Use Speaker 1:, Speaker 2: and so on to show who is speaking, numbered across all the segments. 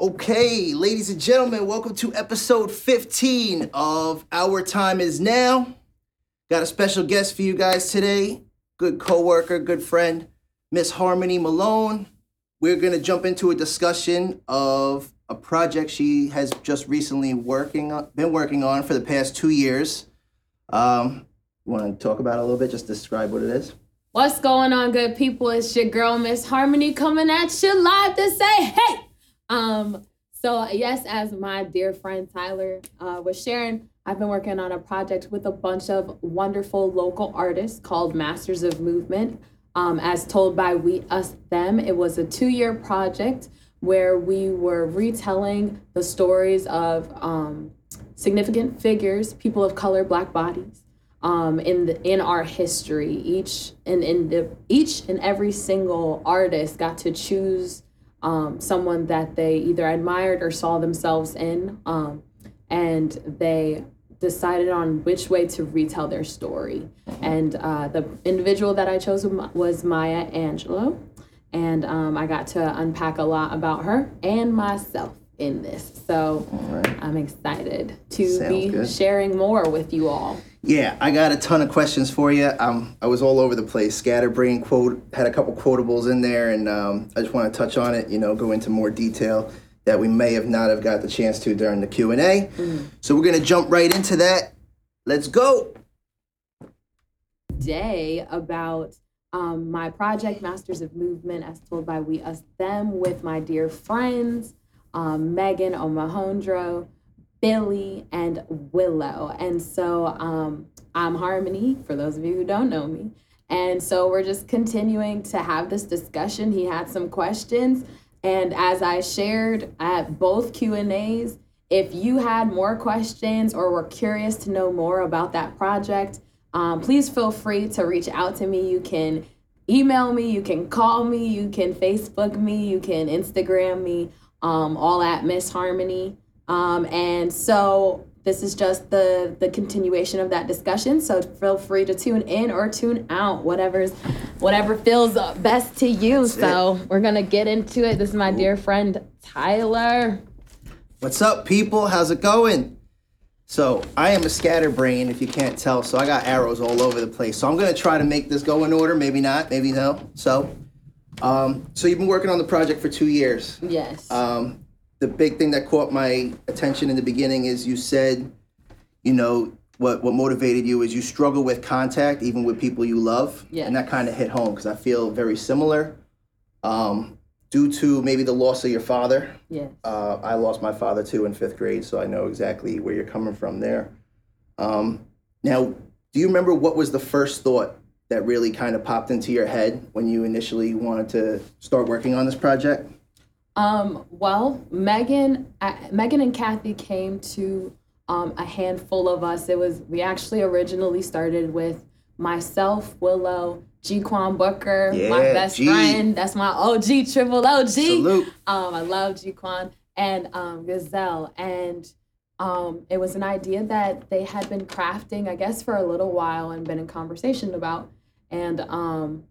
Speaker 1: Okay, ladies and gentlemen, welcome to episode 15 of Our Time Is Now. Got a special guest for you guys today. Good coworker, good friend, Miss Harmony Malone. We're gonna jump into a discussion of a project she has just recently working on, been working on for the past two years. Um, you want to talk about a little bit? Just describe what it is.
Speaker 2: What's going on, good people? It's your girl, Miss Harmony, coming at you live to say, hey. Um, so yes, as my dear friend Tyler uh, was sharing, I've been working on a project with a bunch of wonderful local artists called Masters of Movement. Um, as told by We Us Them, it was a two-year project where we were retelling the stories of um, significant figures, people of color, Black bodies, um, in the, in our history. Each and in the each and every single artist got to choose um, someone that they either admired or saw themselves in, um, and they decided on which way to retell their story. And uh, the individual that I chose was Maya Angelou, and um, I got to unpack a lot about her and myself in this. So right. I'm excited to Sounds be good. sharing more with you all.
Speaker 1: Yeah, I got a ton of questions for you. Um, I was all over the place. Scatterbrain quote had a couple quotables in there, and um, I just want to touch on it. You know, go into more detail that we may have not have got the chance to during the Q and A. Mm. So we're gonna jump right into that. Let's go.
Speaker 2: Day about um, my project Masters of Movement, as told by We Us Them, with my dear friends um, Megan Omohundro. Billie, and Willow. And so um, I'm Harmony, for those of you who don't know me. And so we're just continuing to have this discussion. He had some questions. And as I shared at both Q&As, if you had more questions or were curious to know more about that project, um, please feel free to reach out to me. You can email me, you can call me, you can Facebook me, you can Instagram me, um, all at Miss Harmony. Um, and so this is just the the continuation of that discussion. So feel free to tune in or tune out, whatever's whatever feels best to you. That's so it. we're gonna get into it. This is my Ooh. dear friend Tyler.
Speaker 1: What's up, people? How's it going? So I am a scatterbrain, if you can't tell. So I got arrows all over the place. So I'm gonna try to make this go in order. Maybe not. Maybe no. So, um, so you've been working on the project for two years.
Speaker 2: Yes.
Speaker 1: Um, the big thing that caught my attention in the beginning is you said, you know, what what motivated you is you struggle with contact even with people you love,
Speaker 2: yeah.
Speaker 1: and that kind of hit home because I feel very similar. Um, due to maybe the loss of your father.
Speaker 2: Yeah.
Speaker 1: Uh, I lost my father too in fifth grade, so I know exactly where you're coming from there. Um, now, do you remember what was the first thought that really kind of popped into your head when you initially wanted to start working on this project?
Speaker 2: Um, well, Megan, uh, Megan and Kathy came to um, a handful of us. It was we actually originally started with myself, Willow, G Quan Booker, yeah, my best G. friend. That's my OG, triple OG.
Speaker 1: Salute.
Speaker 2: Um, I love G Quan and um, Gazelle, and um, it was an idea that they had been crafting, I guess, for a little while and been in conversation about, and um,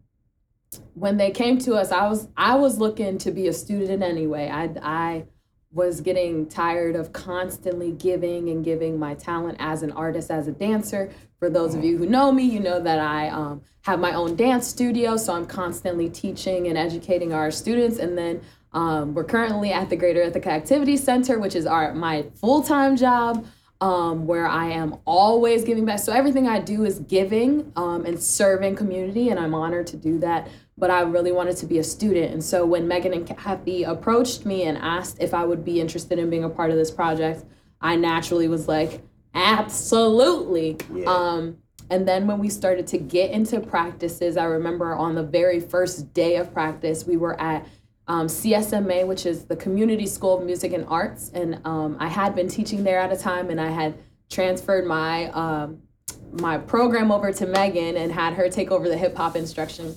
Speaker 2: when they came to us, I was I was looking to be a student anyway. I I was getting tired of constantly giving and giving my talent as an artist, as a dancer. For those of you who know me, you know that I um, have my own dance studio, so I'm constantly teaching and educating our students. And then um, we're currently at the Greater Ithaca Activity Center, which is our my full time job um, where I am always giving back. So everything I do is giving um, and serving community, and I'm honored to do that. But I really wanted to be a student. And so when Megan and Kathy approached me and asked if I would be interested in being a part of this project, I naturally was like, absolutely. Yeah. Um, and then when we started to get into practices, I remember on the very first day of practice, we were at um, CSMA, which is the Community School of Music and Arts. And um, I had been teaching there at a time, and I had transferred my um, my program over to Megan and had her take over the hip hop instruction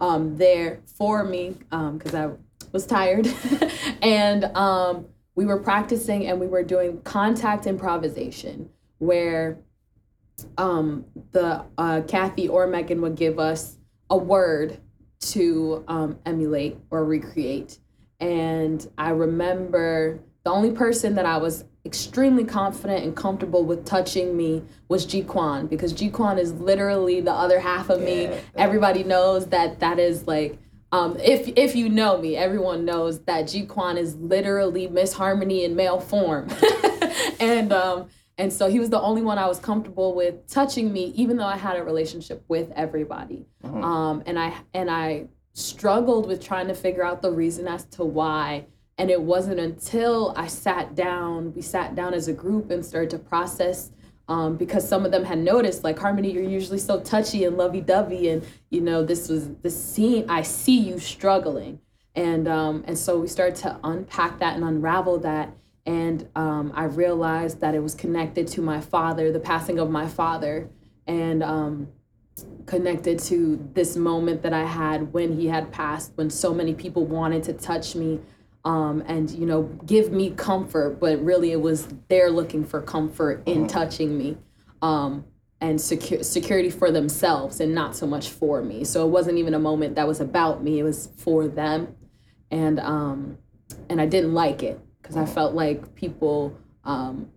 Speaker 2: um, there for me because um, I was tired. and um, we were practicing and we were doing contact improvisation where the uh, Kathy or Megan would give us a word to um, emulate or recreate. And I remember the only person that I was extremely confident and comfortable with touching me was G Quan because G Quan is literally the other half of me. Everybody knows that that is like um, if if you know me, everyone knows that G Quan is literally Miss Harmony in male form, and um, and so he was the only one I was comfortable with touching me, even though I had a relationship with everybody. Um, and I and I struggled with trying to figure out the reason as to why. And it wasn't until I sat down, we sat down as a group and started to process um, because some of them had noticed, like Harmony, you're usually so touchy and lovey-dovey, and you know this was the scene. I see you struggling, and um, and so we started to unpack that and unravel that, and um, I realized that it was connected to my father, the passing of my father, and um, connected to this moment that I had when he had passed, when so many people wanted to touch me um, and you know give me comfort, but really it was they're looking for comfort in touching me. Um, and secure, security for themselves and not so much for me. So it wasn't even a moment that was about me; it was for them, and um, and I didn't like it because I felt like people um,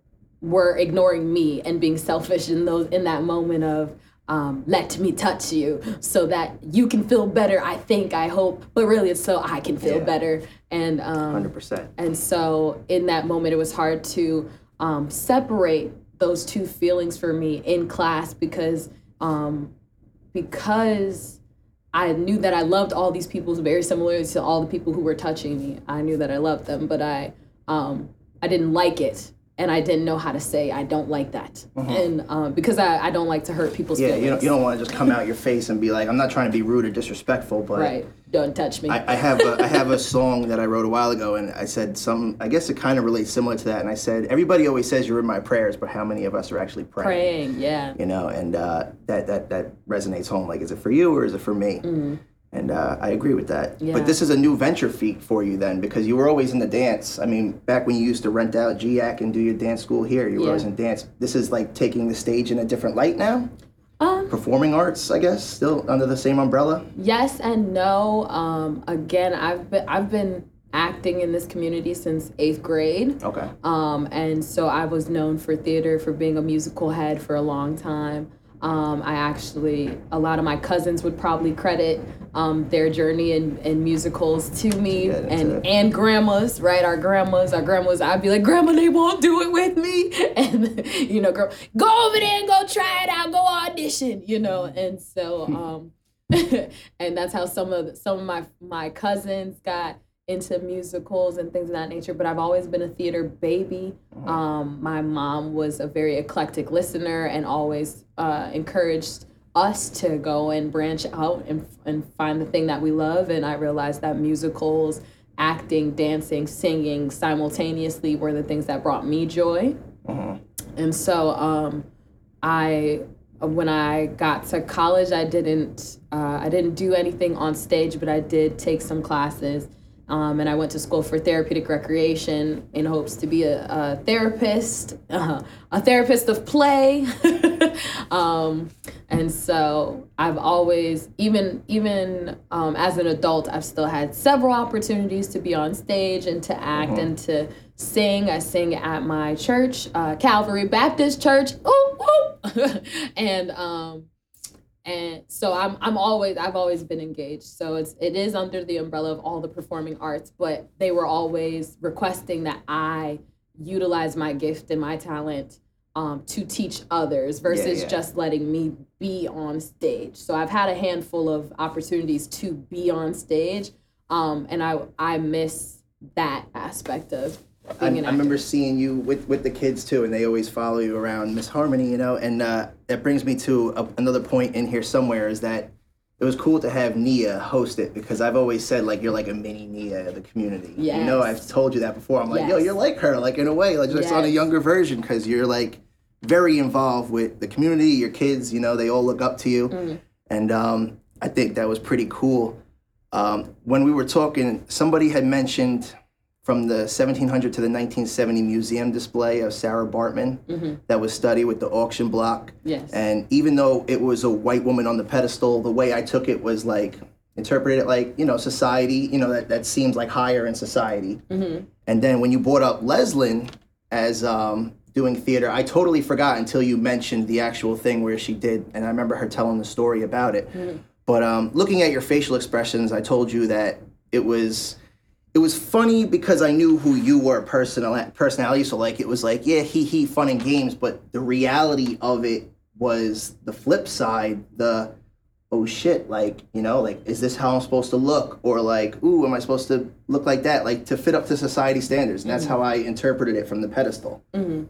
Speaker 2: were ignoring me and being selfish in those in that moment of um, let me touch you so that you can feel better. I think, I hope, but really it's so I can feel
Speaker 1: Yeah.
Speaker 2: better. And um,
Speaker 1: Hundred percent.
Speaker 2: and so in that moment, it was hard to um, separate those two feelings for me in class because um, because I knew that I loved all these people very similar to all the people who were touching me. I knew that I loved them, but I um, I didn't like it. And I didn't know how to say I don't like that, and um, because I, I don't like to hurt people's
Speaker 1: Yeah,
Speaker 2: feelings.
Speaker 1: you don't, you don't want to just come out your face and be like, I'm not trying to be rude or disrespectful, but
Speaker 2: right? Don't touch me.
Speaker 1: I, I have a, I have a song that I wrote a while ago, and I said some. I guess it kind of relates similar to that. And I said, everybody always says you're in my prayers, but how many of us are actually praying?
Speaker 2: Praying, yeah.
Speaker 1: You know, and uh, that that that resonates home. Like, is it for you or is it for me? And uh, I agree with that.
Speaker 2: Yeah.
Speaker 1: But this is a new venture feat for you then, because you were always in the dance. I mean, back when you used to rent out GIAC and do your dance school here, you were
Speaker 2: Yeah.
Speaker 1: always in dance. This is like taking the stage in a different light now.
Speaker 2: Um,
Speaker 1: Performing arts, I guess, still under the same umbrella.
Speaker 2: Yes and no. Um, again, I've been I've been acting in this community since eighth grade,
Speaker 1: Okay.
Speaker 2: um, and so I was known for theater for being a musical head for a long time. Um, I actually, a lot of my cousins would probably credit um, their journey in, in musicals to me,
Speaker 1: Yeah,
Speaker 2: and
Speaker 1: it.
Speaker 2: and grandmas, right? Our grandmas, our grandmas. I'd be like, Grandma, they won't do it with me, and you know, girl, go over there and go try it out, go audition, you know, and so. Um, and that's how some of some of my my cousins got into musicals and things of that nature but i've always been a theater baby. Um, my mom was a very eclectic listener and always uh, encouraged us to go and branch out and, and find the thing that we love and i realized that musicals acting dancing singing simultaneously were the things that brought me joy. And so um, I when I got to college, I didn't uh, I didn't do anything on stage, but I did take some classes. Um, and I went to school for therapeutic recreation in hopes to be a, a therapist, uh, a therapist of play. um, and so I've always, even even um, as an adult, I've still had several opportunities to be on stage and to act and to sing. I sing at my church, uh, Calvary Baptist Church. Ooh, ooh. and um, and so I'm I'm always I've always been engaged. So it's it is under the umbrella of all the performing arts, but they were always requesting that I utilize my gift and my talent um, to teach others versus
Speaker 1: yeah.
Speaker 2: just letting me be on stage. So I've had a handful of opportunities to be on stage, um, and I I miss that aspect of
Speaker 1: I,
Speaker 2: being an
Speaker 1: I remember seeing you with, with the kids too, and they always follow you around Miss Harmony, you know. And uh, that brings me to a, another point in here somewhere is that it was cool to have Nia host it because I've always said like you're like a mini Nia of the community. You know, I've told you that before. I'm like, yo, you're like her, like in a way, like just on a younger version because you're like very involved with the community, your kids. You know, they all look up to you,
Speaker 2: Mm.
Speaker 1: and um, I think that was pretty cool. Um, when we were talking, somebody had mentioned from the 1700 to the 1970 museum display of Sarah Baartman
Speaker 2: Mm-hmm.
Speaker 1: that was studied with the auction block.
Speaker 2: Yes.
Speaker 1: And even though it was a white woman on the pedestal, the way I took it was like interpreted it like you know society, you know that that seems like higher in society.
Speaker 2: Mm-hmm.
Speaker 1: And then when you brought up Leslin as um, doing theater, I totally forgot until you mentioned the actual thing where she did, and I remember her telling the story about it.
Speaker 2: Mm-hmm.
Speaker 1: But um, looking at your facial expressions, I told you that it was it was funny because I knew who you were personal personality. So like it was like yeah, he he, fun and games, but the reality of it was the flip side. The oh shit, like you know, like is this how I'm supposed to look, or like ooh, am I supposed to look like that, like to fit up to society standards? And that's how I interpreted it from the pedestal.
Speaker 2: Mm-hmm.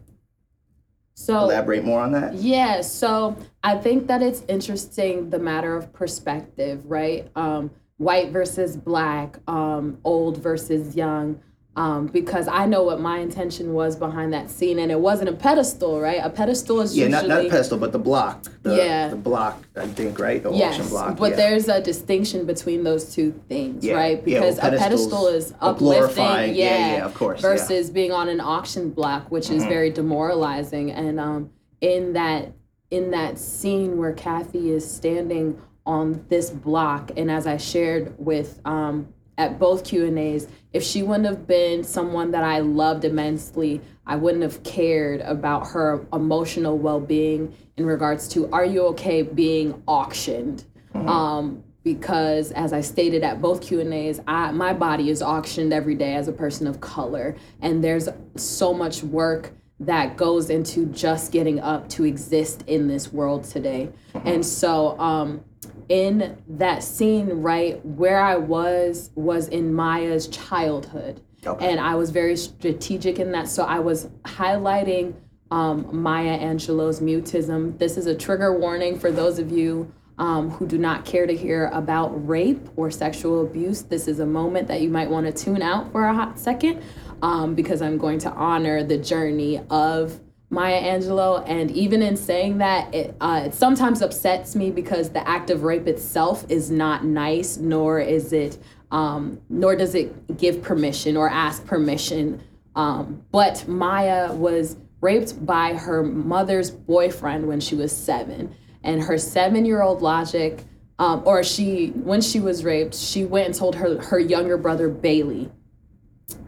Speaker 2: So
Speaker 1: Elaborate more on that.
Speaker 2: Yeah, so I think that it's interesting the matter of perspective, right? Um, white versus black, um, old versus young. Um, because I know what my intention was behind that scene, and it wasn't a pedestal, right? A pedestal is
Speaker 1: Yeah,
Speaker 2: usually
Speaker 1: not not pedestal, but the block. The,
Speaker 2: Yeah.
Speaker 1: the block. I think right. The
Speaker 2: yes,
Speaker 1: auction block.
Speaker 2: but
Speaker 1: yeah.
Speaker 2: there's a distinction between those two things,
Speaker 1: Yeah,
Speaker 2: right?
Speaker 1: yeah, well,
Speaker 2: Because a pedestal is uplifting, yeah,
Speaker 1: yeah, yeah, of course. Mm-hmm.
Speaker 2: versus being on an auction block, which is very demoralizing. And um, in that in that scene where Kathy is standing on this block, and as I shared with um, at both Q and A's, if she wouldn't have been someone that I loved immensely, I wouldn't have cared about her emotional well being in regards to Are you okay being auctioned? Um, because as I stated at both Q and A's, I my body is auctioned every day as a person of color, and there's so much work that goes into just getting up to exist in this world today. And so, um, in that scene, right where I was was in Maya's childhood,
Speaker 1: Okay.
Speaker 2: and I was very strategic in that. So I was highlighting um, Maya Angelou's mutism. This is a trigger warning for those of you um, who do not care to hear about rape or sexual abuse. This is a moment that you might want to tune out for a hot second um, because I'm going to honor the journey of Maya Angelou. And even in saying that, it, uh, it sometimes upsets me because the act of rape itself is not nice, nor is it, um, nor does it give permission or ask permission. Um, but Maya was raped by her mother's boyfriend when she was seven, and her seven-year-old logic. Um, or she, when she was raped, she went and told her her younger brother Bailey,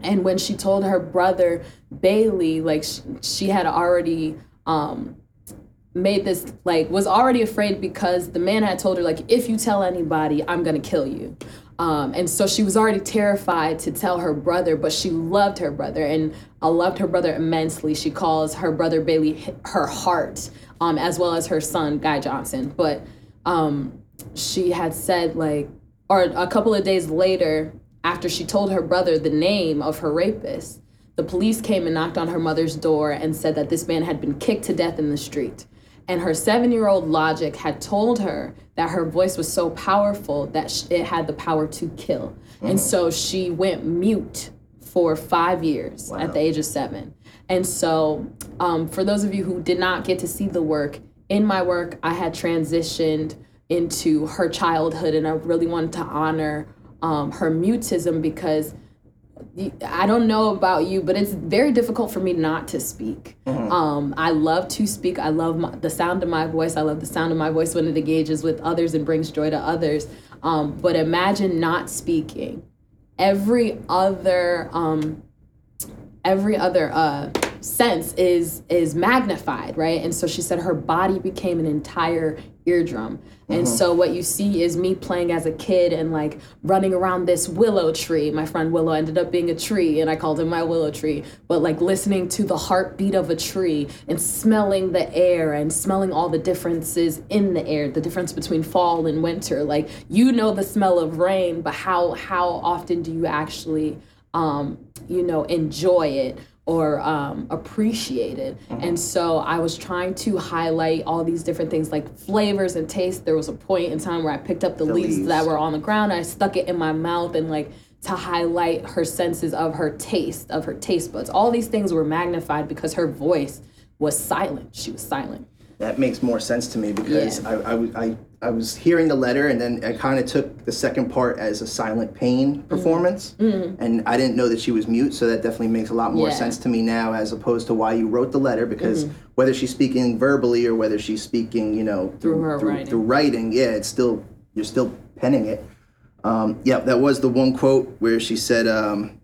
Speaker 2: and when she told her brother Bailey, like she, she had already um, made this like was already afraid because the man had told her like if you tell anybody, I'm gonna kill you. Um, and so she was already terrified to tell her brother, but she loved her brother and uh, loved her brother immensely. She calls her brother Bailey her heart, um, as well as her son Guy Johnson. But um, she had said like, or a couple of days later, after she told her brother the name of her rapist, the police came and knocked on her mother's door and said that this man had been kicked to death in the street. And her seven year old logic had told her that her voice was so powerful that it had the power to kill. And so she went mute for five years at the age of seven. And so, um, for those of you who did not get to see the work, in my work, I had transitioned into her childhood, and I really wanted to honor um, her mutism because I don't know about you, but it's very difficult for me not to speak. Um, I love to speak. I love my, the sound of my voice. I love the sound of my voice when it engages with others and brings joy to others. Um, but imagine not speaking. Every other um, every other uh, sense is is magnified, right? And so she said her body became an entire eardrum. And so what you see is me playing as a kid and like running around this willow tree. My friend Willow ended up being a tree and I called him my willow tree. But like listening to the heartbeat of a tree and smelling the air and smelling all the differences in the air, the difference between fall and winter. Like you know the smell of rain, but how how often do you actually um, you know, enjoy it or um, appreciate it. And so I was trying to highlight all these different things like flavors and taste. There was a point in time where I picked up the, leaves,
Speaker 1: leaves.
Speaker 2: that were on the ground, I stuck it in my mouth and like to highlight her senses of her taste, of her taste buds. All these things were magnified because her voice was silent. She was silent.
Speaker 1: That makes more sense to me because
Speaker 2: Yeah.
Speaker 1: I, I, w- I- I was hearing the letter and then I kind of took the second part as a silent pain performance. And I didn't know that she was mute, so that definitely makes a lot more
Speaker 2: Mm-hmm. Yeah.
Speaker 1: sense to me now as opposed to why you wrote the letter because
Speaker 2: Mm-hmm.
Speaker 1: whether she's speaking verbally or whether she's speaking, you know, through,
Speaker 2: her
Speaker 1: through,
Speaker 2: writing.
Speaker 1: through writing, yeah, it's still, you're still penning it. Um, yeah, that was the one quote where she said, um,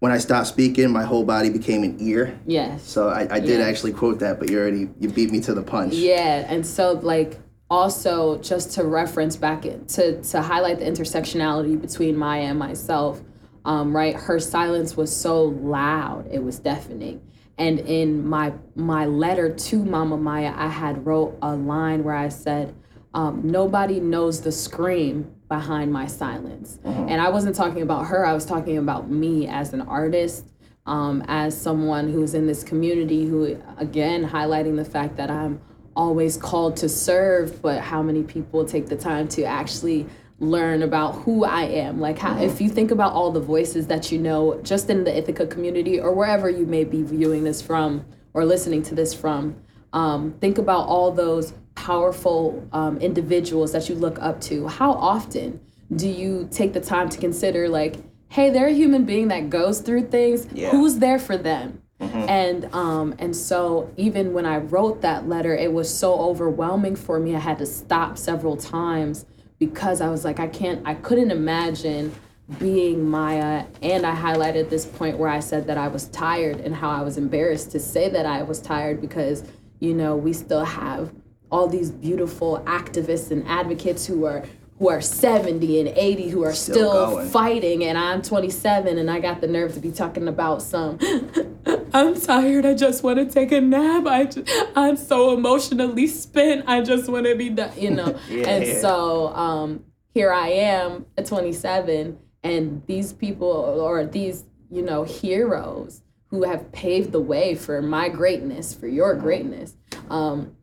Speaker 1: "When I stopped speaking, my whole body became an ear."
Speaker 2: Yes.
Speaker 1: So I, I did
Speaker 2: Yeah.
Speaker 1: actually quote that, but you already you beat me to the punch.
Speaker 2: Yeah, and so like also just to reference back to to highlight the intersectionality between Maya and myself, um, right? Her silence was so loud, it was deafening. And in my my letter to Mama Maya, I had wrote a line where I said, um, "Nobody knows the scream behind my silence." And I wasn't talking about her. I was talking about me as an artist um, as someone who's in this community who again highlighting the fact that i'm always called to serve but how many people take the time to actually learn about who i am like how, if you think about all the voices that you know just in the ithaca community or wherever you may be viewing this from or listening to this from um, think about all those powerful um, individuals that you look up to how often do you take the time to consider like hey they're a human being that goes through things.
Speaker 1: Yeah.
Speaker 2: who's there for them? And um and so even when i wrote that letter it was so overwhelming for me. I had to stop several times because i was like i can't i couldn't imagine being maya. And i highlighted this point where i said that i was tired and how i was embarrassed to say that i was tired because you know we still have all these beautiful activists and advocates who are who are 70 and 80 who are
Speaker 1: Still
Speaker 2: still, fighting and I'm 27 and I got the nerve to be talking about some. I'm tired I just want to take a nap I ju- I'm so emotionally spent I just want to be done you know?
Speaker 1: Yeah,
Speaker 2: and so um here I am at 27 and these people or these you know heroes who have paved the way for my greatness for your greatness um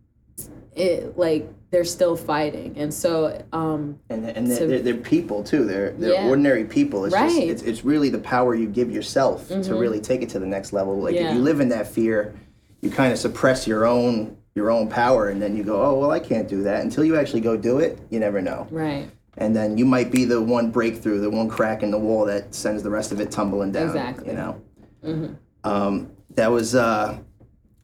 Speaker 2: it like they're still fighting and so um
Speaker 1: And and they're, they're, they're people too. They're they're
Speaker 2: Yeah.
Speaker 1: ordinary people. It's
Speaker 2: Right. Mm-hmm.
Speaker 1: it's, it's really the power you give yourself to really take it to the next level. Like if you live in that fear, you kind of suppress your own your own power, and then you go, oh well, I can't do that until you actually go do it. You never know.
Speaker 2: right
Speaker 1: And then you might be the one breakthrough, the one crack in the wall that sends the rest of it tumbling down.
Speaker 2: Exactly.
Speaker 1: You know.
Speaker 2: Mm-hmm.
Speaker 1: Um, that was uh,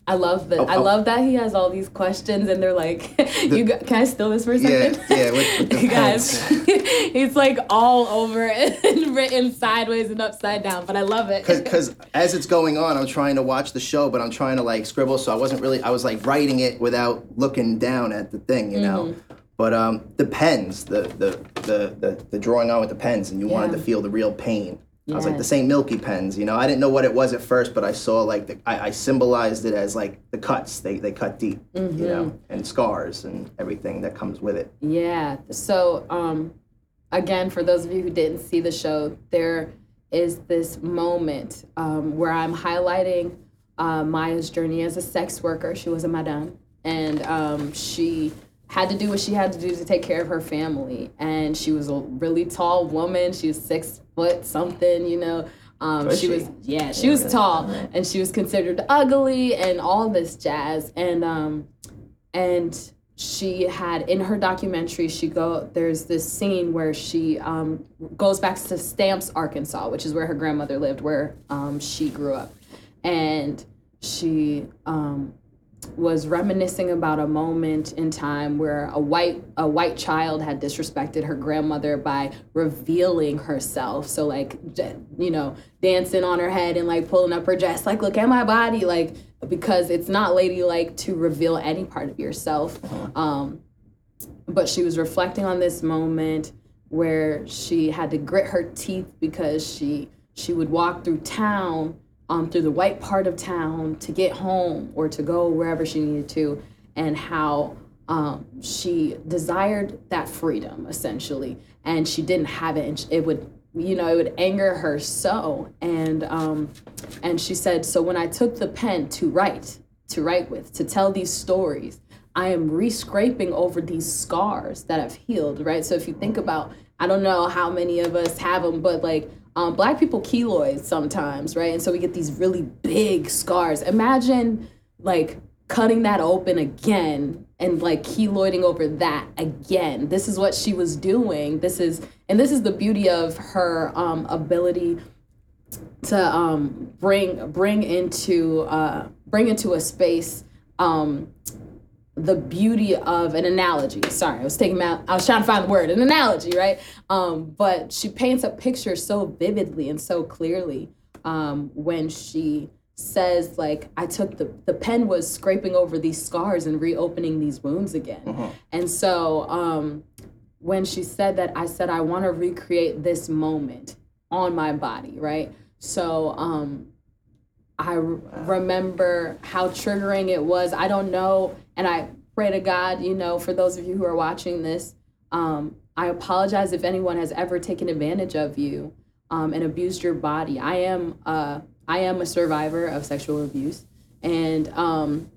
Speaker 2: I love that.
Speaker 1: Oh,
Speaker 2: I
Speaker 1: oh.
Speaker 2: love that he has all these questions, and they're like, "You got, can I steal this for a
Speaker 1: Yeah,
Speaker 2: second?
Speaker 1: yeah, with- with the
Speaker 2: guys, it's like all over and written sideways and upside down, but I love it.
Speaker 1: because as it's going on, I'm trying to watch the show, but I'm trying to like scribble, so I wasn't really. I was like writing it without looking down at the thing, you know.
Speaker 2: Mm-hmm.
Speaker 1: But um, the pens, the, the the the the drawing on with the pens, and you wanted to feel the real pain. I was like the. St. Milky pens, you know. I didn't know what it was at first, but I saw like the, I, I symbolized it as like the cuts. They they cut deep,
Speaker 2: Mm-hmm.
Speaker 1: you know, and scars and everything that comes with it.
Speaker 2: Yeah. So, um, again, for those of you who didn't see the show, there is this moment um, where I'm highlighting uh, Maya's journey as a sex worker. She was a madame, and um, she had to do what she had to do to take care of her family. And she was a really tall woman. She was six foot something, you know. Um,
Speaker 1: Was
Speaker 2: she
Speaker 1: she?
Speaker 2: was yeah, she was tall, and she was considered ugly and all this jazz. And um, and she had in her documentary she go there's this scene where she um, goes back to stamps arkansas which is where her grandmother lived where um, she grew up and she um, was reminiscing about a moment in time where a white a white child had disrespected her grandmother by revealing herself. So like you know dancing on her head and like pulling up her dress like look at my body like because it's not ladylike to reveal any part of yourself. Um, but she was reflecting on this moment where she had to grit her teeth because she she would walk through town um, through the white part of town to get home or to go wherever she needed to and how um, she desired that freedom essentially and she didn't have it and it would you know it would anger her so and um, and she said so when i took the pen to write to write with to tell these stories I am re-scraping over these scars that have healed, right? So if you think about, I don't know how many of us have them, but like um, black people keloid sometimes, right? And so we get these really big scars. Imagine like cutting that open again and like keloiding over that again. This is what she was doing. This is, and this is the beauty of her um, ability to um, bring bring into uh, bring into a space um, the beauty of an analogy. Sorry, I was taking out. I was trying to find the word, an analogy, right? Um, but she paints a picture so vividly and so clearly um, when she says like i took the the pen was scraping over these scars and reopening these wounds again
Speaker 1: Mm-hmm.
Speaker 2: and so um when she said that i said i want to recreate this moment on my body right so um i remember how triggering it was i don't know and i pray to god you know for those of you who are watching this um i apologize if anyone has ever taken advantage of you um, and abused your body i am uh I am a survivor of sexual abuse, and um,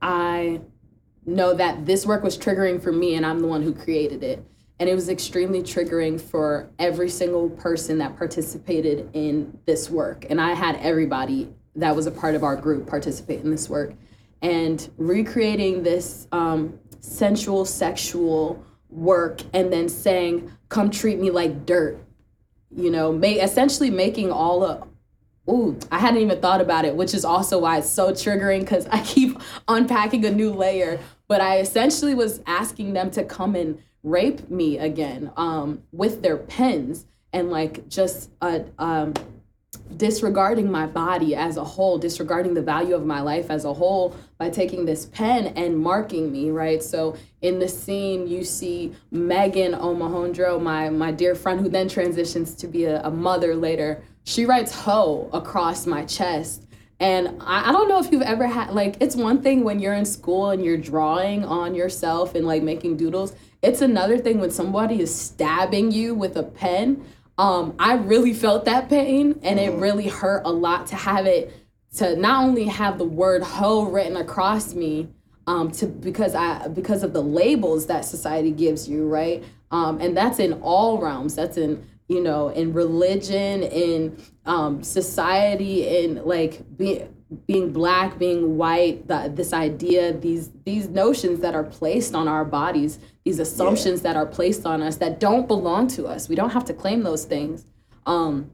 Speaker 2: I know that this work was triggering for me, and I'm the one who created it. And it was extremely triggering for every single person that participated in this work. And I had everybody that was a part of our group participate in this work. And recreating this um, sensual, sexual work, and then saying, Come treat me like dirt, you know, essentially making all of Ooh, I hadn't even thought about it, which is also why it's so triggering because I keep unpacking a new layer. But I essentially was asking them to come and rape me again um, with their pens and like just uh, um, disregarding my body as a whole, disregarding the value of my life as a whole by taking this pen and marking me, right? So in the scene, you see Megan Omohundro, my, my dear friend who then transitions to be a, a mother later. She writes ho across my chest. And I, I don't know if you've ever had like it's one thing when you're in school and you're drawing on yourself and like making doodles. It's another thing when somebody is stabbing you with a pen um i really felt that pain and it really hurt a lot to have it to not only have the word hoe written across me um to because i because of the labels that society gives you right? Um and that's in all realms. That's in you know, in religion, in um, society, in like being being black, being white, that this idea, these these notions that are placed on our bodies, these assumptions that are placed on us that don't belong to us. We don't have to claim those things, um,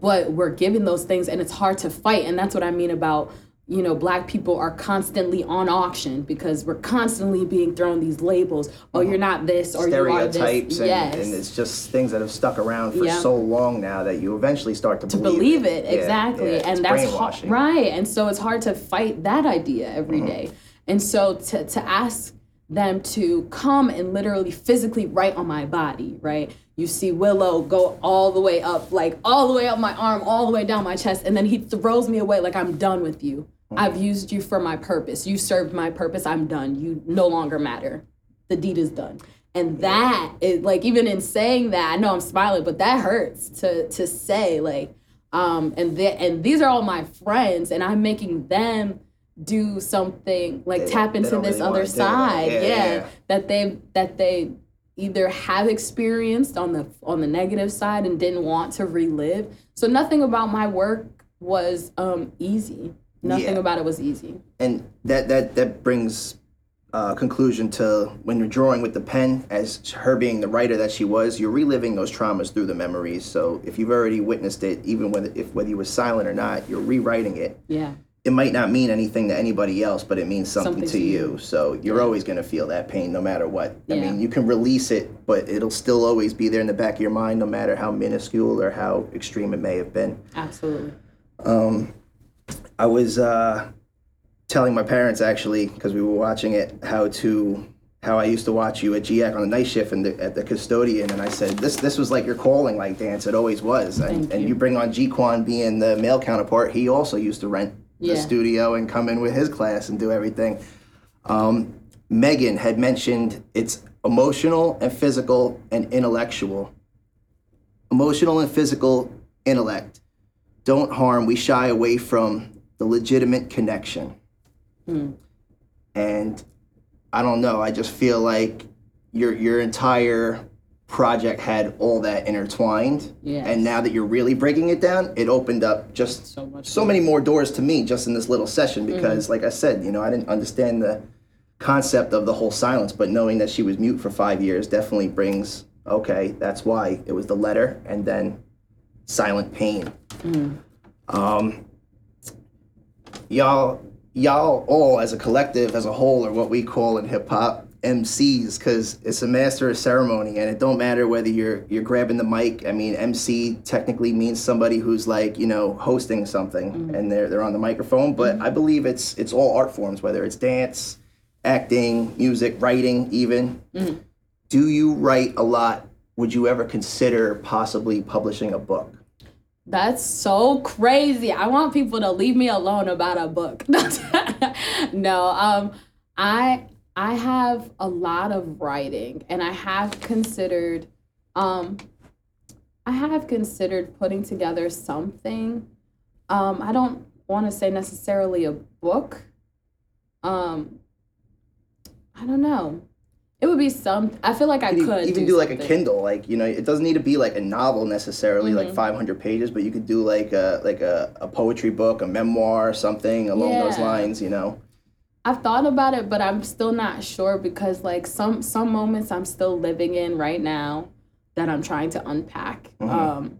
Speaker 2: but we're given those things, and it's hard to fight. And that's what I mean about you know, black people are constantly on auction because we're constantly being thrown these labels. Oh, you're not this or you are
Speaker 1: stereotypes
Speaker 2: this.
Speaker 1: and,
Speaker 2: yes.
Speaker 1: and it's just things that have stuck around for
Speaker 2: Yeah.
Speaker 1: so long now that you eventually start to,
Speaker 2: to believe it
Speaker 1: Yeah,
Speaker 2: exactly
Speaker 1: yeah,
Speaker 2: and
Speaker 1: it's
Speaker 2: that's
Speaker 1: brainwashing.
Speaker 2: right and so it's hard to fight that idea every
Speaker 1: Mm-hmm.
Speaker 2: day and so to, to ask them to come and literally physically write on my body right you see willow go all the way up like all the way up my arm all the way down my chest and then he throws me away like i'm done with you. I've used you for my purpose. You served my purpose. I'm done. You no longer matter. The deed is done. And that is like even in saying that i know i'm smiling but that hurts to to say like um and the, and these are all my friends and i'm making them do something like
Speaker 1: They-
Speaker 2: tap into this
Speaker 1: really
Speaker 2: other side.
Speaker 1: Yeah,
Speaker 2: yeah,
Speaker 1: yeah.
Speaker 2: that they that they either have experienced on the on the negative side and didn't want to relive. So nothing about my work was um easy nothing
Speaker 1: Yeah.
Speaker 2: about it was easy.
Speaker 1: And that that that brings uh, conclusion to when you're drawing with the pen as her being the writer that she was you're reliving those traumas through the memories. So if you've already witnessed it even whether if whether you were silent or not you're rewriting it.
Speaker 2: Yeah.
Speaker 1: It might not mean anything to anybody else but it means something,
Speaker 2: Something
Speaker 1: to,
Speaker 2: to
Speaker 1: you. so you're always going to feel that pain no matter what.
Speaker 2: Yeah.
Speaker 1: i mean you can release it but it'll still always be there in the back of your mind no matter how minuscule or how extreme it may have been.
Speaker 2: Absolutely
Speaker 1: I was uh, telling my parents actually because we were watching it how to how I used to watch you at GIAC on the night shift and the, at the custodian, and I said this this was like your calling, like dance. It always was, and,
Speaker 2: Thank
Speaker 1: and
Speaker 2: you.
Speaker 1: you bring on G Quan being the male counterpart. He also used to rent the studio and come in with his class and do everything. Um, Megan had mentioned it's emotional and physical and intellectual. Emotional and physical intellect don't harm. We shy away from the legitimate connection. Hmm. And I don't know. I just feel like your your entire project had all that intertwined.
Speaker 2: Yes.
Speaker 1: And now that you're really breaking it down, it opened up just
Speaker 2: So much
Speaker 1: so many more doors to me just in this little session hmm. because like I said, you know, I didn't understand the concept of the whole silence, but knowing that she was mute for 5 years definitely brings okay, that's why it was the letter and then silent pain. Um y'all y'all all as a collective, as a whole, are what we call in hip hop MCs because it's a master of ceremony, and it don't matter whether you're you're grabbing the mic. I mean, MC technically means somebody who's like you know hosting something,
Speaker 2: Mm-hmm.
Speaker 1: and they're they're on the microphone. But I believe it's it's all art forms, whether it's dance, acting, music, writing, even.
Speaker 2: Mm-hmm.
Speaker 1: Do you write a lot? Would you ever consider possibly publishing a book?
Speaker 2: That's so crazy. I want people to leave me alone about a book. no, um, I I have a lot of writing, and I have considered, um, I have considered putting together something. Um, I don't want to say necessarily a book. Um, I don't know. It would be some. I feel like I
Speaker 1: You
Speaker 2: could
Speaker 1: even do, like a. Kindle, like you know, it doesn't need to be like a novel necessarily, like
Speaker 2: Mhm.
Speaker 1: 500 pages, but you could do like a like a, a poetry book, a memoir, something along those lines, you know.
Speaker 2: I've thought about it, but I'm still not sure because like some some moments I'm still living in right now that I'm trying to unpack.
Speaker 1: Mhm.
Speaker 2: Um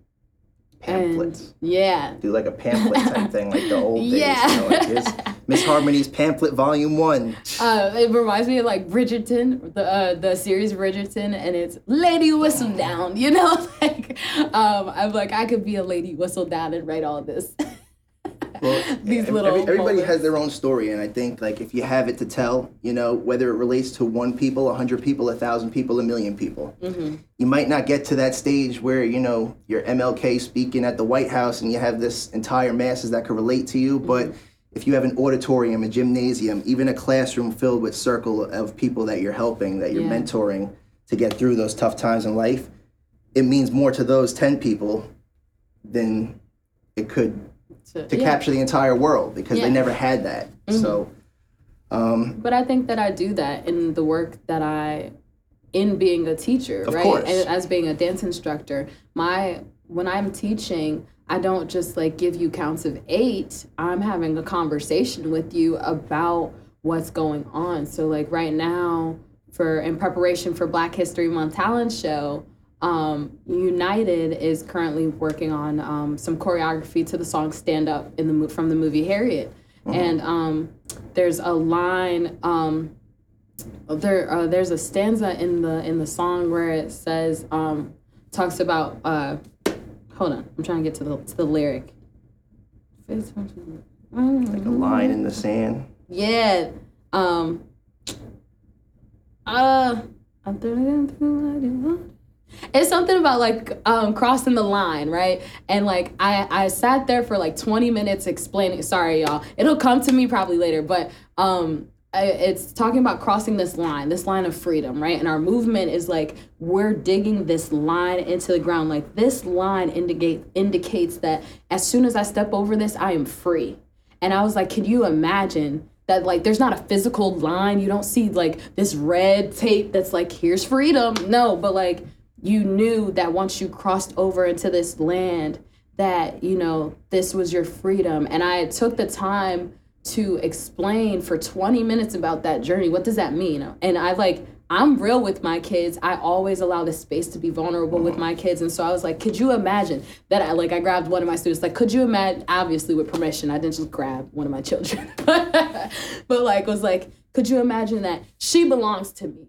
Speaker 1: Pamphlets.
Speaker 2: yeah.
Speaker 1: do like a pamphlet type thing, like the old
Speaker 2: Yeah.
Speaker 1: days. You know, like. Miss Harmony's pamphlet, volume one.
Speaker 2: Uh, it reminds me of like Bridgerton, the uh, the series Bridgerton, and it's Lady Whistledown. You know, like um, I'm like I could be a Lady Whistledown and write all this.
Speaker 1: Well,
Speaker 2: These
Speaker 1: ev-
Speaker 2: little
Speaker 1: every- everybody
Speaker 2: moments.
Speaker 1: has their own story, and I think like if you have it to tell, you know, whether it relates to one people, a hundred people, a thousand people, a million people,
Speaker 2: hmm
Speaker 1: you might not get to that stage where you know you're MLK speaking at the White House and you have this entire masses that could relate to you, but if you have an auditorium, a gymnasium, even a classroom filled with circle of people that you're helping, that you're
Speaker 2: Yeah.
Speaker 1: mentoring to get through those tough times in life, it means more to those 10 people than it could
Speaker 2: To,
Speaker 1: to
Speaker 2: yeah.
Speaker 1: capture the entire world because
Speaker 2: Yeah. Mm-hmm.
Speaker 1: they never had that. So, um,
Speaker 2: But I think that I do that in the work that I, in being a teacher,
Speaker 1: Of
Speaker 2: right?
Speaker 1: course.
Speaker 2: And as being a dance instructor, my when I'm teaching, I don't just like give you counts of eight. I'm having a conversation with you about what's going on. So like right now, for in preparation for Black History Month talent show, um, United is currently working on um, some choreography to the song "Stand Up" in the mo- from the movie Harriet, and um, there's a line. Um, there, uh, there's a stanza in the in the song where it says, um, talks about. Uh, hold on, I'm trying to get to the to the lyric.
Speaker 1: like a line in the sand.
Speaker 2: Yeah. Um. Uh. I'm turning into what you want. It's something about like um crossing the line, right? And like I I sat there for like 20 minutes explaining. Sorry, y'all. It'll come to me probably later, but um. It's talking about crossing this line, this line of freedom, right? And our movement is like we're digging this line into the ground. Like this line indicate indicates that as soon as I step over this, I am free. And I was like, can you imagine that like there's not a physical line. You don't see like this red tape that's like here's freedom. No, but like you knew that once you crossed over into this land that, you know, this was your freedom. And I took the time to explain for 20 minutes about that journey. What does that mean? And I like I'm real with my kids. I always allow the space to be vulnerable with uh-huh. my kids. And so I was like, could you imagine that I like I grabbed one of my students, like, could you imagine obviously with permission, I didn't just grab one of my children. but like was like, could you imagine that she belongs to me?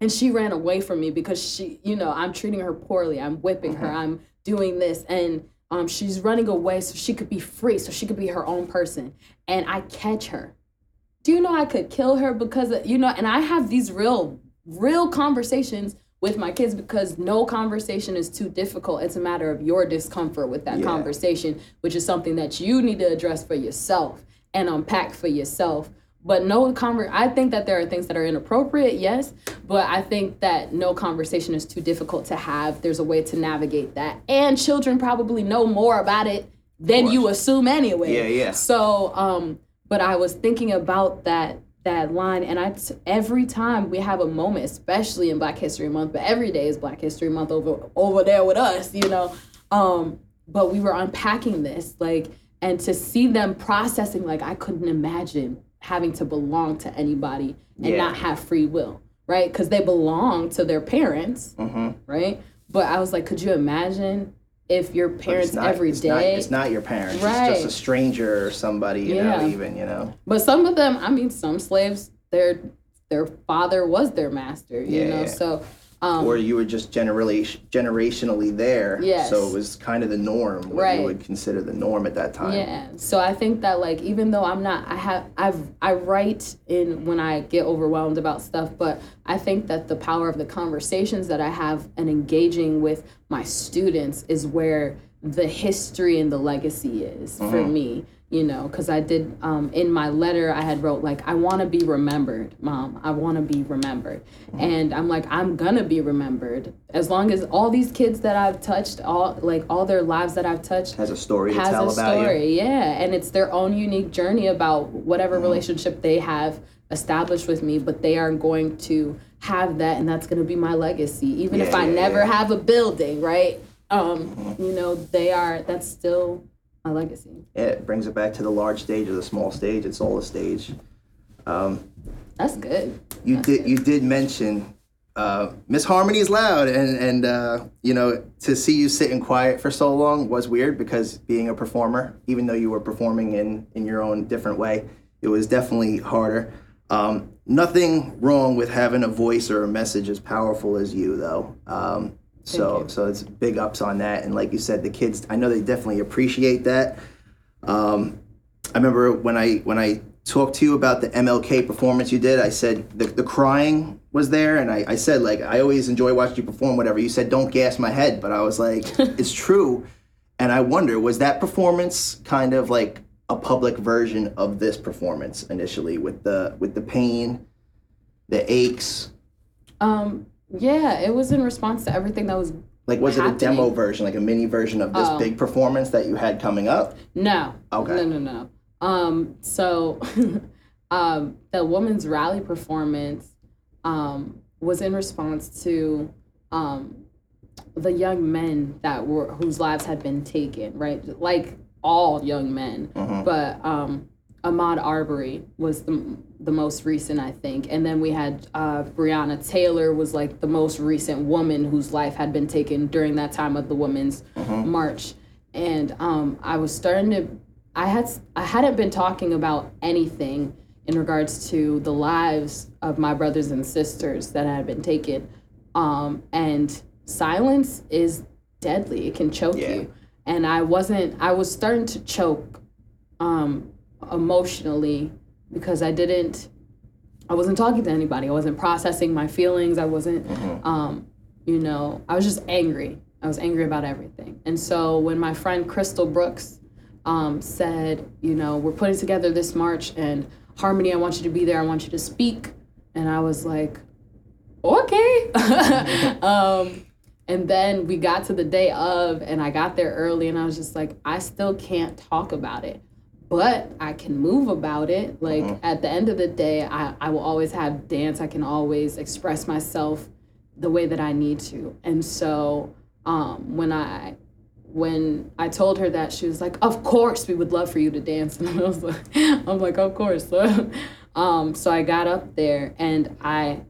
Speaker 2: And she ran away from me because she, you know, I'm treating her poorly. I'm whipping her. Uh-huh. I'm doing this. And um, she's running away so she could be free, so she could be her own person. And I catch her do you know I could kill her because of, you know, and I have these real, real conversations with my kids because no conversation is too difficult. It's a matter of your discomfort with that
Speaker 1: Yeah.
Speaker 2: conversation, which is something that you need to address for yourself and unpack for yourself. But no conver I think that there are things that are inappropriate, yes, but I think that no conversation is too difficult to have. There's a way to navigate that. And children probably know more about it than you assume anyway.
Speaker 1: Yeah, yeah.
Speaker 2: So, um, but I was thinking about that that line, and I t- every time we have a moment, especially in Black History Month, but every day is Black History Month over over there with us, you know. Um, but we were unpacking this, like, and to see them processing, like, I couldn't imagine having to belong to anybody and
Speaker 1: Yeah.
Speaker 2: not have free will, right? Because they belong to their parents,
Speaker 1: hmm
Speaker 2: right? But I was like, could you imagine if your parents
Speaker 1: not-
Speaker 2: every
Speaker 1: it's not- it's not your parents. It's
Speaker 2: Right.
Speaker 1: just a stranger or somebody, you
Speaker 2: Yeah.
Speaker 1: know, even, you know.
Speaker 2: But some of them, I mean, some slaves, their their father was their master, you
Speaker 1: Yeah,
Speaker 2: know. So, um,
Speaker 1: or you were just generation generationally there.
Speaker 2: Yes.
Speaker 1: So it was kind of the norm, what
Speaker 2: Right.
Speaker 1: you would consider the norm at that time.
Speaker 2: yeah. So I think that like even though I'm not, I have I've I write in when I get overwhelmed about stuff, but I think that the power of the conversations that I have and engaging with my students is where the history and the legacy is for
Speaker 1: Mm-hmm.
Speaker 2: me you know because i did um, in my letter i had wrote like i want to be remembered mom i want to be remembered
Speaker 1: Mm-hmm.
Speaker 2: and i'm like i'm gonna be remembered as long as all these kids that i've touched all like all their lives that i've touched
Speaker 1: Has a story to
Speaker 2: has
Speaker 1: tell
Speaker 2: a
Speaker 1: about you.
Speaker 2: story yeah and it's their own unique journey about whatever
Speaker 1: Mm-hmm.
Speaker 2: relationship they have established with me but they are going to have that and that's going to be my legacy even if i
Speaker 1: yeah,
Speaker 2: never
Speaker 1: yeah. Mm-hmm.
Speaker 2: have a building right um you know they are that's still my legacy
Speaker 1: it brings it back to the large stage or the small stage. It's all a stage. Um,
Speaker 2: that's good
Speaker 1: you
Speaker 2: That's
Speaker 1: did
Speaker 2: good.
Speaker 1: you did mention uh, Miss Harmony is loud, and and uh, you know to see you sitting quiet for so long was weird because being a performer, even though you were performing in in your own different way, it was definitely harder. Um, nothing wrong with having a voice or a message as powerful as you, though. Um, so so it's big ups on that, and like you said, the kids, I know they definitely appreciate that. Um, I remember when I when I talked to you about the MLK performance you did, I said the, the crying was there, and I, I said like I always enjoy watching you perform. Whatever you said, don't gas my head, but I was like, it's true, and I wonder was that performance kind of like a public version of this performance initially with the with the pain, the aches.
Speaker 2: um yeah it was in response to everything that was
Speaker 1: Like was it a demo version, like a mini version of this
Speaker 2: Oh.
Speaker 1: big performance that you had coming up?
Speaker 2: No.
Speaker 1: Okay.
Speaker 2: No, no, no. Um, so um the women's rally performance um was in response to um the young men that were whose lives had been taken, right? Like all young men.
Speaker 1: Mhm.
Speaker 2: But um Ahmaud Arbery was the the most recent, I think, and then we had uh, Breonna Taylor was like the most recent woman whose life had been taken during that time of the Women's March, and um, I was starting to, I had I hadn't been talking about anything in regards to the lives of my brothers and sisters that had been taken, um, and silence is deadly; it can choke
Speaker 1: Yeah.
Speaker 2: you, and I wasn't. I was starting to choke um, emotionally because I didn't I wasn't talking to anybody. I wasn't processing my feelings. I wasn't um, you know, I was just angry. I was angry about everything. And so when my friend Crystal Brooks um, said, you know, we're putting together this march and Harmony, I want you to be there. I want you to speak. And I was like, okay. um, and then we got to the day of, and I got there early, and I was just like, I still can't talk about it, but I can move about it. Like at the end of the day, I, I will always have dance. I can always express myself the way that I need to. And so um, when I when I told her that, she was like, "Of course, we would love for you to dance." And I was like, "I'm like, of course." um, so I got up there, and I,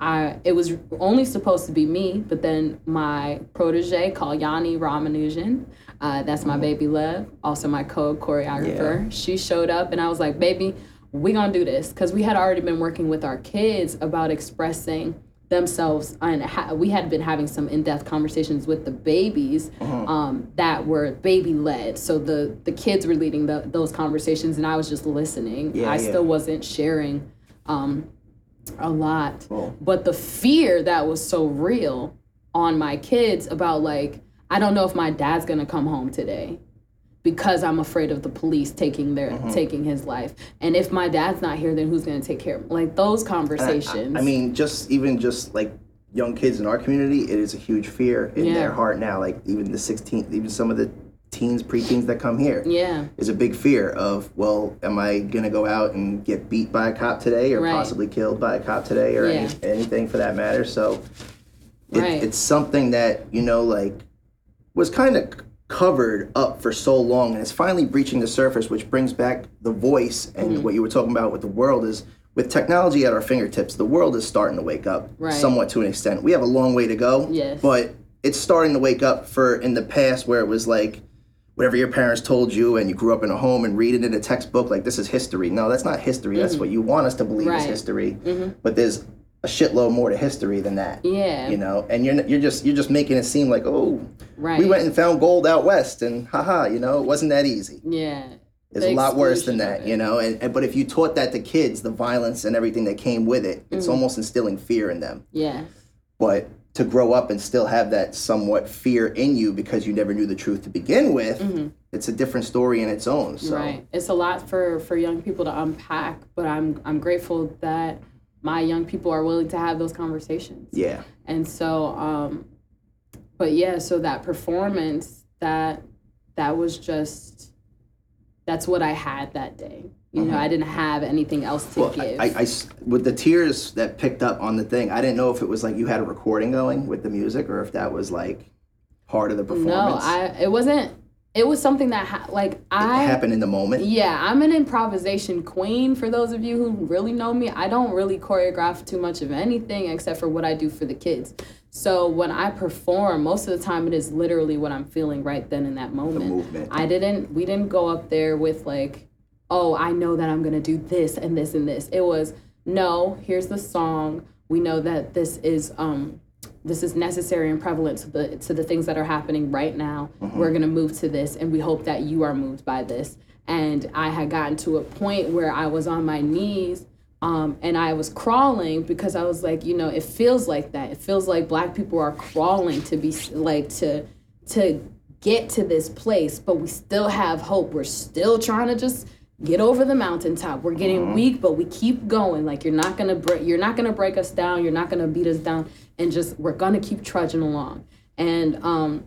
Speaker 2: I, it was only supposed to be me, but then my protege, called Kalyani Ramanujan, uh, that's my baby love, also my co-choreographer. She showed up, and I was like, "Baby, we gonna do this," because we had already been working with our kids about expressing themselves and ha- we had been having some in-depth conversations with the babies um, that were baby led so the the kids were leading the, those conversations and i was just listening
Speaker 1: Yeah,
Speaker 2: i
Speaker 1: yeah.
Speaker 2: still wasn't sharing um, a lot
Speaker 1: Cool.
Speaker 2: but the fear that was so real on my kids about like i don't know if my dad's gonna come home today because i'm afraid of the police taking their
Speaker 1: Mm-hmm.
Speaker 2: taking his life and if my dad's not here then who's gonna take care of him like those conversations
Speaker 1: I mean, just even just like young kids in our community, it is a huge fear in
Speaker 2: Yeah.
Speaker 1: their heart now. Like even the 16th, even some of the teens, preteens that come here
Speaker 2: yeah
Speaker 1: is a big fear of, well, am I gonna go out and get beat by a cop today, or
Speaker 2: Right.
Speaker 1: possibly killed by a cop today, or
Speaker 2: Yeah.
Speaker 1: any, anything for that matter? So it,
Speaker 2: Right.
Speaker 1: it's something that you know, like was kind of covered up for so long and it's finally breaching the surface which brings back the voice and
Speaker 2: Mm-hmm.
Speaker 1: what you were talking about with the world is with technology at our fingertips the world is starting to wake up
Speaker 2: Right.
Speaker 1: somewhat to an extent we have a long way to go
Speaker 2: Yes.
Speaker 1: but it's starting to wake up for in the past where it was like whatever your parents told you and you grew up in a home and read it in a textbook like this is history. No, that's not history. That's what you want us to believe is
Speaker 2: Mm-hmm. Right.
Speaker 1: history.
Speaker 2: Mhm.
Speaker 1: But there's a shitload more to history than that.
Speaker 2: Yeah.
Speaker 1: You know, and you're you're just you're just making it seem like oh
Speaker 2: right.
Speaker 1: we went and found gold out west and haha you know it wasn't that easy.
Speaker 2: yeah.
Speaker 1: It's a lot worse than that, you know. And, and but if you taught that to kids, the violence and everything that came with it, it's
Speaker 2: Mm-hmm.
Speaker 1: almost instilling fear in them.
Speaker 2: Yeah.
Speaker 1: But to grow up and still have that somewhat fear in you because you never knew the truth to begin with, it's a different story in its own. So
Speaker 2: Mm-hmm. Right. It's a lot for for young people to unpack, but I'm I'm grateful that my young people are willing to have those conversations.
Speaker 1: yeah,
Speaker 2: And so um but yeah, so that performance that that was just that's what I had that day. You know, I didn't have anything else to
Speaker 1: Mm-hmm. well, I,
Speaker 2: give.
Speaker 1: I- I s- with the tears that picked up on the thing, I didn't know if it was like you had a recording going with the music or if that was like part of the performance. no.
Speaker 2: I it wasn't it was something that ha- like
Speaker 1: it
Speaker 2: I
Speaker 1: happened in the moment.
Speaker 2: Yeah, I'm an improvisation queen. For those of you who really know me, I don't really choreograph too much of anything except for what I do for the kids. So when I perform, most of the time it is literally what I'm feeling right then in that moment.
Speaker 1: The movement.
Speaker 2: I didn't. We didn't go up there with like, oh, I know that I'm gonna do this and this and this. It was no. Here's the song. We know that this is um this is necessary and prevalent to the to the things that are happening right now. We're gonna move to this, and we hope that you are moved by this. And I had gotten to a point where I was on my knees, um, and I was crawling because I was like, you know, it feels like that. It feels like Black people are crawling to be like to to get to this place, but we still have hope. We're still trying to just get over the mountaintop. We're getting weak, but we keep going. Like you're not gonna break. You're not gonna break us down. You're not gonna beat us down. And just we're gonna keep trudging along. And um,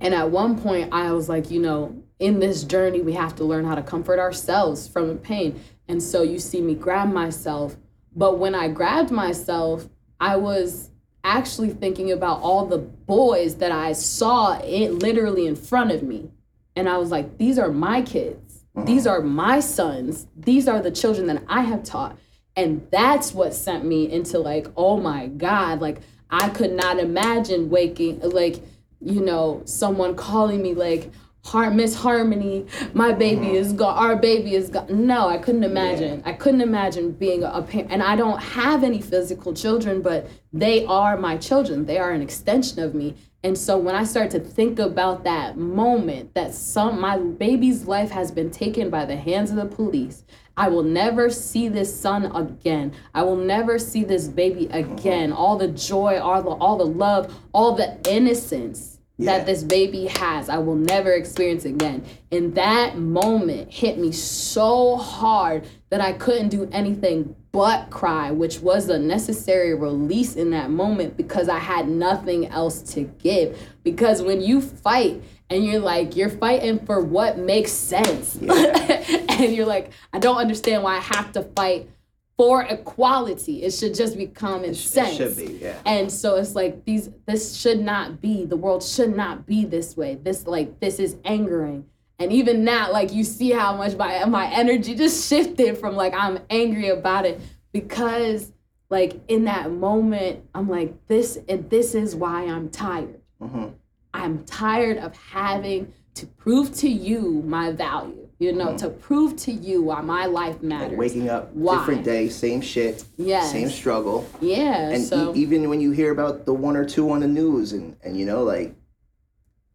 Speaker 2: and at one point, I was like, you know, in this journey, we have to learn how to comfort ourselves from the pain. And so you see me grab myself. But when I grabbed myself, I was actually thinking about all the boys that I saw it literally in front of me. And I was like, these are my kids. These are my sons. These are the children that I have taught. And that's what sent me into like, oh my God, like I could not imagine waking, like, you know, someone calling me like, Har- Miss Harmony, my baby mm-hmm. is gone, our baby is gone. No, I couldn't imagine. I couldn't imagine being a parent. And I don't have any physical children, but they are my children. They are an extension of me. And so when I start to think about that moment that some my baby's life has been taken by the hands of the police, I will never see this son again. I will never see this baby again. All the joy, all the all the love, all the innocence
Speaker 1: Yeah.
Speaker 2: that this baby has, I will never experience again. And that moment hit me so hard that I couldn't do anything but cry, which was a necessary release in that moment because I had nothing else to give. Because when you fight and you're like, you're fighting for what makes sense. and you're like, I don't understand why I have to fight for equality. It should just be common sense.
Speaker 1: It should be, yeah.
Speaker 2: And so it's like these this should not be. The world should not be this way. This like this is angering. And even now, like you see how much my my energy just shifted from like I'm angry about it because like in that moment I'm like this and this is why I'm tired.
Speaker 1: Mhm.
Speaker 2: I'm tired of having to prove to you my value. You know, to prove to you why my life matters.
Speaker 1: Like waking up,
Speaker 2: Why?
Speaker 1: different day, same shit,
Speaker 2: Yes.
Speaker 1: same struggle.
Speaker 2: Yeah.
Speaker 1: and
Speaker 2: so
Speaker 1: e- even when you hear about the one or two on the news and and you know like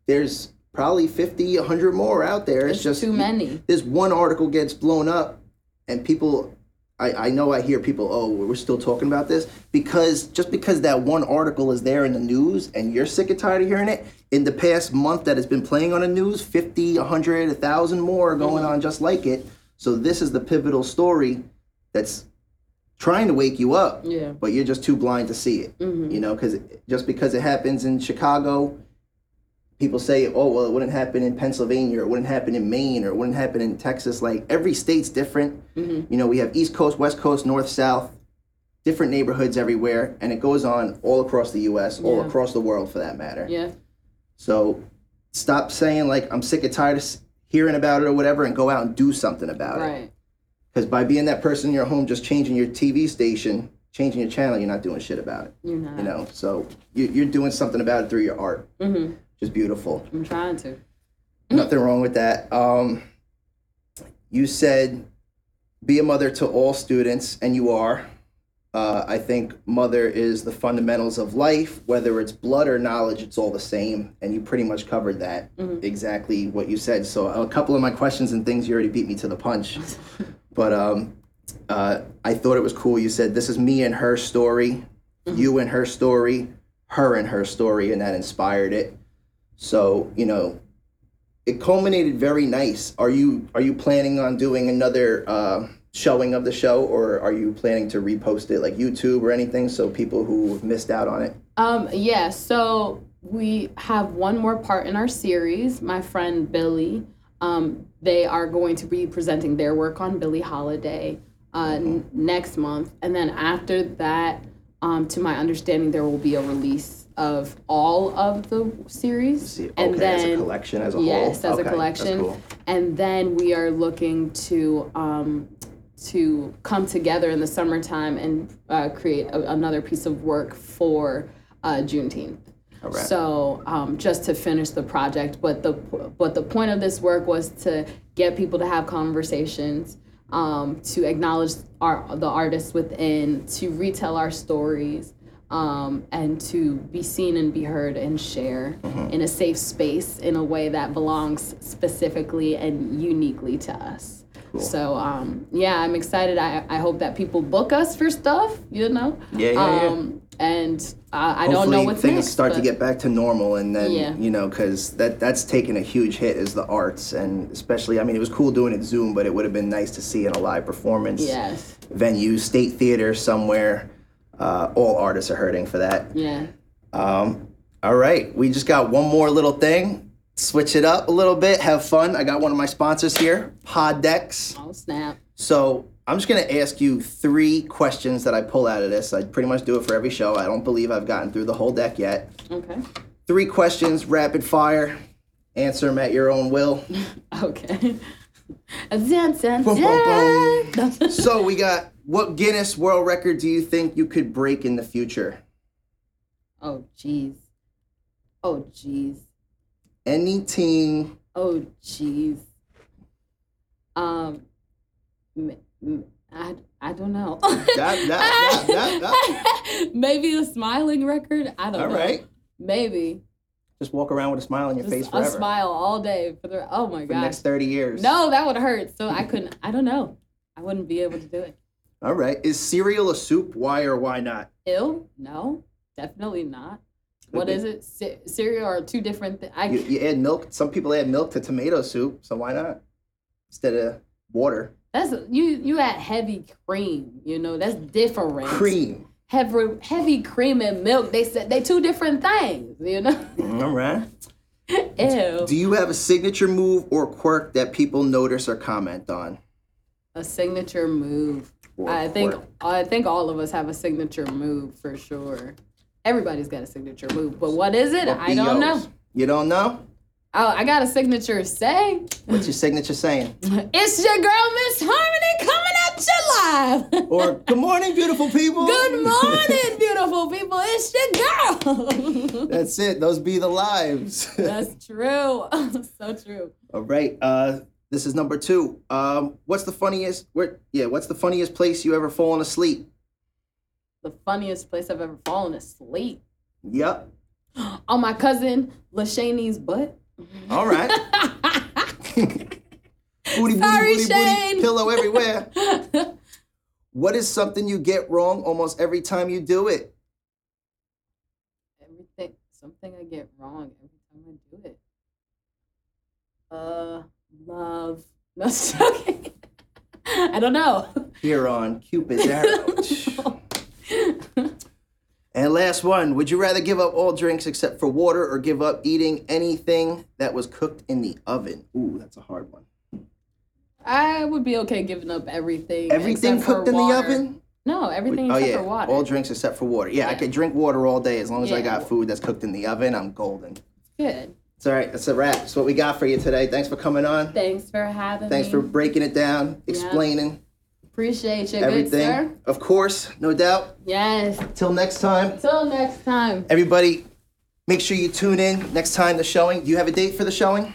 Speaker 1: there's probably 50 100 more out there it's,
Speaker 2: it's
Speaker 1: just
Speaker 2: too many.
Speaker 1: this one article gets blown up and people I, I know I hear people, oh, we're still talking about this because just because that one article is there in the news and you're sick and tired of hearing it, in the past month that it's been playing on the news, 50, 100, 1,000 more are going on just like it. So this is the pivotal story that's trying to wake you up
Speaker 2: Yeah.
Speaker 1: but you're just too blind to see it.
Speaker 2: Mhm.
Speaker 1: You know, because just because it happens in Chicago, people say, "Oh, well, it wouldn't happen in Pennsylvania, or it wouldn't happen in Maine, or it wouldn't happen in Texas." Like every state's different.
Speaker 2: Mhm.
Speaker 1: You know, we have East Coast, West Coast, North, South, different neighborhoods everywhere, and it goes on all across the U.S., all across the world, for that matter.
Speaker 2: Yeah.
Speaker 1: So, stop saying like I'm sick and tired of hearing about it or whatever, and go out and do something about it.
Speaker 2: Right.
Speaker 1: Because by being that person in your home, just changing your TV station, changing your channel, you're not doing shit about it.
Speaker 2: You're not.
Speaker 1: You know, so you, you're doing something about it through your art,
Speaker 2: hmm
Speaker 1: is beautiful.
Speaker 2: I'm trying to.
Speaker 1: Nothing wrong with that. Um, you said be a mother to all students, and you are. Uh, I think mother is the fundamentals of life. Whether it's blood or knowledge, it's all the same. And you pretty much covered that
Speaker 2: Mhm.
Speaker 1: exactly what you said. So a couple of my questions and things you already beat me to the punch. but um, uh, I thought it was cool. You said this is me and her story, you and her story, her and her story, and that inspired it. So you know, it culminated very nice. Are you are you planning on doing another uh, showing of the show, or are you planning to repost it like YouTube or anything so people who missed out on it?
Speaker 2: Um, yeah, so we have one more part in our series. My friend Billie, um, they are going to be presenting their work on Billie Holiday uh, n- next month. And then after that, um, to my understanding, there will be a release of all of the series.
Speaker 1: See, okay,
Speaker 2: and
Speaker 1: as a
Speaker 2: then,
Speaker 1: collection as a
Speaker 2: yes,
Speaker 1: whole.
Speaker 2: as a collection.
Speaker 1: Cool.
Speaker 2: and then we are looking to um, to come together in the summertime and uh, create a, another piece of work for uh, Juneteenth.
Speaker 1: Right.
Speaker 2: So um, just to finish the project, but the but the point of this work was to get people to have conversations, um, to acknowledge our the artists within, to retell our stories, um, and to be seen and be heard and share in a safe space in a way that belongs specifically and uniquely to us. So um, yeah, I'm excited. I, I hope that people book us for stuff. You know.
Speaker 1: Yeah, yeah, yeah.
Speaker 2: Um, and uh, I don't
Speaker 1: Hopefully
Speaker 2: know what's
Speaker 1: things
Speaker 2: next,
Speaker 1: start to get back to normal, and then
Speaker 2: Yeah.
Speaker 1: you know, because that that's taken a huge hit is the arts, and especially, I mean, it was cool doing it Zoom, but it would have been nice to see in a live performance
Speaker 2: Yes.
Speaker 1: venue, state theater somewhere. Uh, all artists are hurting for that.
Speaker 2: Yeah.
Speaker 1: Um, all right, we just got one more little thing. Switch it up a little bit, have fun. I got one of my sponsors here, Poddex.
Speaker 2: Oh snap.
Speaker 1: So I'm just gonna ask you three questions that I pull out of this. I pretty much do it for every show. I don't believe I've gotten through the whole deck yet.
Speaker 2: Okay.
Speaker 1: Three questions, rapid fire. Answer them at your own will.
Speaker 2: Okay. Dun, dun,
Speaker 1: Boom, boom,
Speaker 2: dun.
Speaker 1: So we got what Guinness World Record do you think you could break in the future?
Speaker 2: oh jeez. Oh jeez.
Speaker 1: Any team?
Speaker 2: Oh jeez. Um. I, I don't know.
Speaker 1: that- that-
Speaker 2: Maybe the smiling record. I don't
Speaker 1: All
Speaker 2: know.
Speaker 1: right.
Speaker 2: Maybe
Speaker 1: Just walk around with a smile on your
Speaker 2: just
Speaker 1: face
Speaker 2: a smile all day for the. Oh my
Speaker 1: for the next 30 years.
Speaker 2: No, that would hurt. So I couldn't. I don't know. I wouldn't be able to do it.
Speaker 1: All right. Is cereal a soup? Why or why not?
Speaker 2: Ill? No, definitely not. What is it? Ce- cereal are two different things. I
Speaker 1: You, you add milk. Some people add milk to tomato soup, so why not? Instead of water.
Speaker 2: that's you. You add heavy cream. You know that's different.
Speaker 1: Cream.
Speaker 2: Heavy heavy cream and milk. They said they two different things. You know.
Speaker 1: Mm, all right.
Speaker 2: Ew.
Speaker 1: Do you have a signature move or quirk that people notice or comment on?
Speaker 2: A signature move.
Speaker 1: Or
Speaker 2: I think? I think all of us have a signature move for sure. Everybody's got a signature move, but what is it? I don't know.
Speaker 1: You don't know?
Speaker 2: Oh, I got a signature say.
Speaker 1: What's your signature saying?
Speaker 2: It's your girl, Miss Harmony, coming at you live.
Speaker 1: Or good morning, beautiful people.
Speaker 2: Good morning, beautiful people. It's your girl.
Speaker 1: That's it. Those be the lives.
Speaker 2: That's true. so true.
Speaker 1: All right. Uh, this is number two. Um, what's the funniest? Where? Yeah. What's the funniest place you ever fallen asleep?
Speaker 2: The funniest place I've ever fallen asleep.
Speaker 1: Yep.
Speaker 2: On my cousin Lashani's butt.
Speaker 1: All right. booty, booty,
Speaker 2: Sorry,
Speaker 1: booty,
Speaker 2: Shane.
Speaker 1: booty, pillow everywhere. What is something you get wrong almost every time you do it?
Speaker 2: Everything, something I get wrong every time I do it. Uh, love. No, joking. I don't know.
Speaker 1: Here on Cupid's arrow. and last one. Would you rather give up all drinks except for water or give up eating anything that was cooked in the oven? Ooh, that's a hard one.
Speaker 2: I would be okay giving up everything.
Speaker 1: Everything cooked in the oven?
Speaker 2: No, everything
Speaker 1: oh
Speaker 2: except
Speaker 1: yeah,
Speaker 2: for water.
Speaker 1: all drinks except for water. Yeah, I
Speaker 2: Yeah.
Speaker 1: could drink water all day as long as I got food that's cooked in the oven. I'm golden.
Speaker 2: Good.
Speaker 1: It's all right. That's a wrap. That's what we got for you today. Thanks for coming on.
Speaker 2: Thanks for having me.
Speaker 1: Thanks
Speaker 2: me.
Speaker 1: for breaking it down, explaining.
Speaker 2: Appreciate you, good
Speaker 1: everything.
Speaker 2: sir.
Speaker 1: Of course, no doubt.
Speaker 2: Yes.
Speaker 1: Till next time,
Speaker 2: Till next time.
Speaker 1: everybody, make sure you tune in next time the showing. Do you have a date for the showing?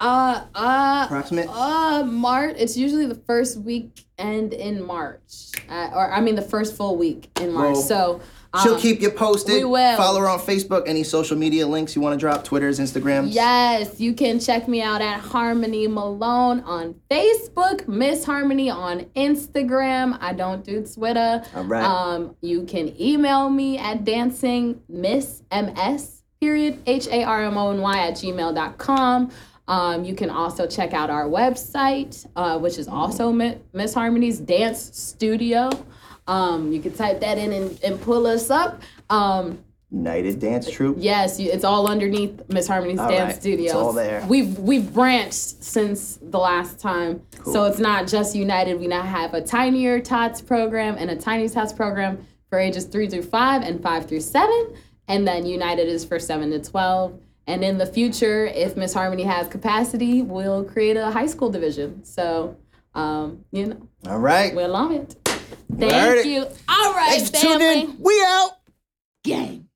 Speaker 2: Uh, uh,
Speaker 1: Approximate?
Speaker 2: uh, March. It's usually the first weekend in March, uh, or I mean the first full week in March.
Speaker 1: Well,
Speaker 2: so
Speaker 1: She'll
Speaker 2: um,
Speaker 1: keep you posted.
Speaker 2: we will.
Speaker 1: Follow her on Facebook. Any social media links you want to drop? Twitters, Instagrams.
Speaker 2: Yes, you can check me out at Harmony Malone on Facebook, Miss Harmony on Instagram. I don't do Twitter.
Speaker 1: All right.
Speaker 2: Um, you can email me at dancing miss ms period h a r m o n y at gmail.com. Um, you can also check out our website, uh, which is also Miss Harmony's Dance Studio. Um, you can type that in and, and pull us up. Um,
Speaker 1: United Dance Troupe.
Speaker 2: Yes, you, it's all underneath Miss Harmony's
Speaker 1: All
Speaker 2: Dance
Speaker 1: right,
Speaker 2: Studios.
Speaker 1: it's all there.
Speaker 2: We've we've branched since the last time, so it's not just United. We now have a Tinier Tots program and a Tiny Tots program for ages three through five and five through seven, and then United is for seven to twelve. And in the future, if Miss Harmony has capacity, we'll create a high school division. So, um, you know,
Speaker 1: All right.
Speaker 2: we'll love it. Thank you. All right,
Speaker 1: Thanks
Speaker 2: family.
Speaker 1: in. We out.
Speaker 2: Gang.